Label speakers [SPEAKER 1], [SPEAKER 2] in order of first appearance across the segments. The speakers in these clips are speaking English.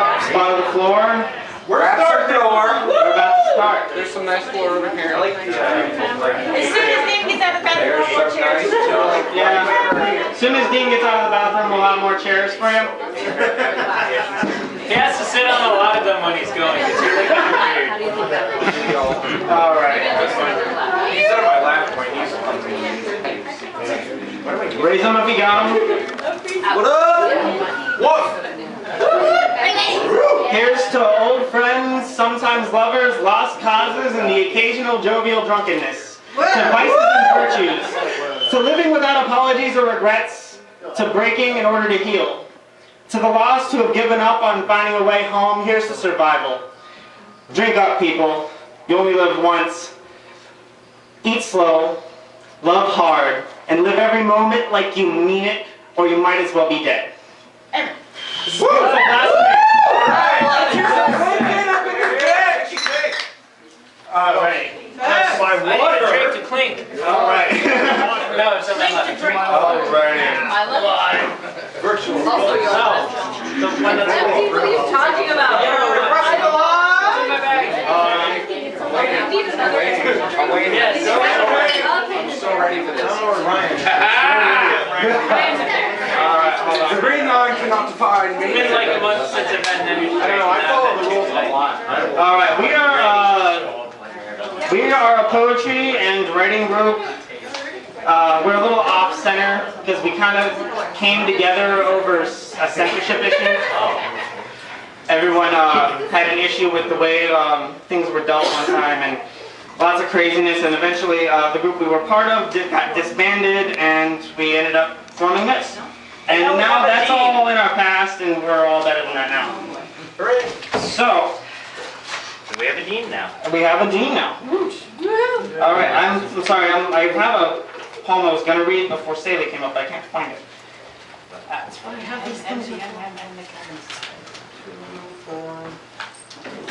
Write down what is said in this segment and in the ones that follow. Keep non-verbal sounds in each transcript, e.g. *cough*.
[SPEAKER 1] Spot of the floor.
[SPEAKER 2] We're starting floor.
[SPEAKER 1] We're about to start.
[SPEAKER 2] There's some nice floor over here. I like these.
[SPEAKER 3] As soon as Dean gets out of the bathroom, we'll
[SPEAKER 2] some
[SPEAKER 3] chairs.
[SPEAKER 2] nice. *laughs*
[SPEAKER 1] Yeah. As soon as Dean gets out of the bathroom, we'll have more chairs for him. *laughs*
[SPEAKER 4] He has to sit on a lot of them when he's going. It's really weird.
[SPEAKER 1] All right.
[SPEAKER 2] He's on my lap point. He's
[SPEAKER 1] Raise them if you got them.
[SPEAKER 2] What up? What?
[SPEAKER 1] To old friends, sometimes lovers, lost causes, and the occasional jovial drunkenness. To vices and virtues. To living without apologies or regrets. To breaking in order to heal. To the lost who have given up on finding a way home, here's to survival. Drink up, people. You only live once. Eat slow, love hard, and live every moment like you mean it, or you might as well be dead.
[SPEAKER 4] That's my water. Drink to clink.
[SPEAKER 1] All right. *laughs*
[SPEAKER 4] No, it's something
[SPEAKER 3] Drink to drink.
[SPEAKER 2] Alrighty.
[SPEAKER 5] I love it.
[SPEAKER 2] Virtual.
[SPEAKER 5] Also your
[SPEAKER 4] No.
[SPEAKER 5] restaurant.
[SPEAKER 4] The one that's
[SPEAKER 5] What are you talking about?
[SPEAKER 4] in my bag.
[SPEAKER 5] You need another.
[SPEAKER 2] I'm waiting.
[SPEAKER 4] Yes.
[SPEAKER 2] I'm so ready for this.
[SPEAKER 1] All right. Hold.
[SPEAKER 2] The green line cannot define me.
[SPEAKER 4] It's been like a month since I've had any.
[SPEAKER 2] I don't know, I follow the rules a lot.
[SPEAKER 1] All right. We are uh, we are a poetry and writing group. Uh, we're a little off center because we kind of came together over a censorship issue. Everyone uh, had an issue with the way um, things were dealt one time and lots of craziness. And eventually, uh, the group we were part of di- got disbanded, and we ended up forming this. And now that's all in our past, and we're all better than that now. So.
[SPEAKER 4] We have a dean now.
[SPEAKER 1] We have a dean now. All right, I'm, I'm sorry. I'm, I have a poem I was gonna read before Staley came up. but I can't find it. That's why I have these things. with me.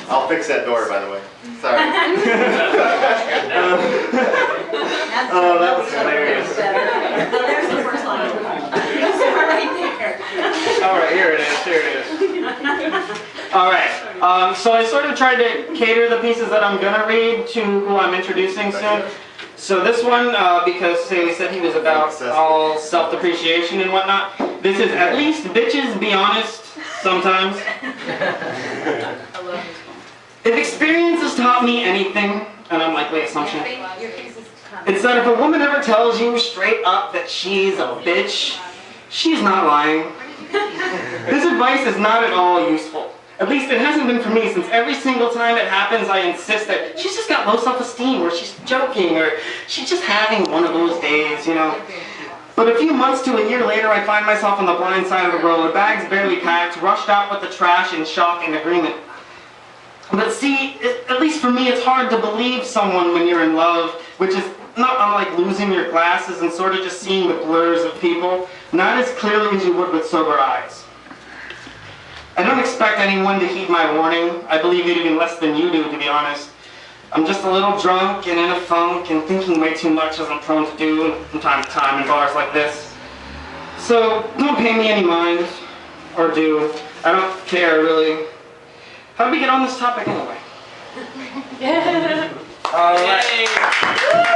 [SPEAKER 6] I'll fix that door, by the way. Sorry. *laughs* *laughs*
[SPEAKER 1] Oh, that was hilarious.
[SPEAKER 3] There's the first line. *laughs* Right there.
[SPEAKER 1] All right, here it is. Here it is. All right. Um, so I sort of tried to cater the pieces that I'm gonna read to who I'm introducing soon. So this one, uh, because Staley said he was about all self-depreciation and whatnot. This is at least bitches be honest sometimes. *laughs* If experience has taught me anything, an unlikely assumption, it's that if a woman ever tells you straight up that she's a bitch, she's not lying. *laughs* This advice is not at all useful. At least it hasn't been for me since every single time it happens I insist that she's just got low self-esteem or she's joking or she's just having one of those days, you know. But a few months to a year later I find myself on the blind side of the road, bags barely packed, rushed out with the trash in shock and agreement. But see, it, at least for me, it's hard to believe someone when you're in love, which is not unlike losing your glasses and sort of just seeing the blurs of people, not as clearly as you would with sober eyes. I don't expect anyone to heed my warning. I believe it even less than you do, to be honest. I'm just a little drunk and in a funk and thinking way too much as I'm prone to do from time to time in bars like this. So don't pay me any mind, or do. I don't care, really. How did we get on this topic anyway? *laughs* All right. Uh,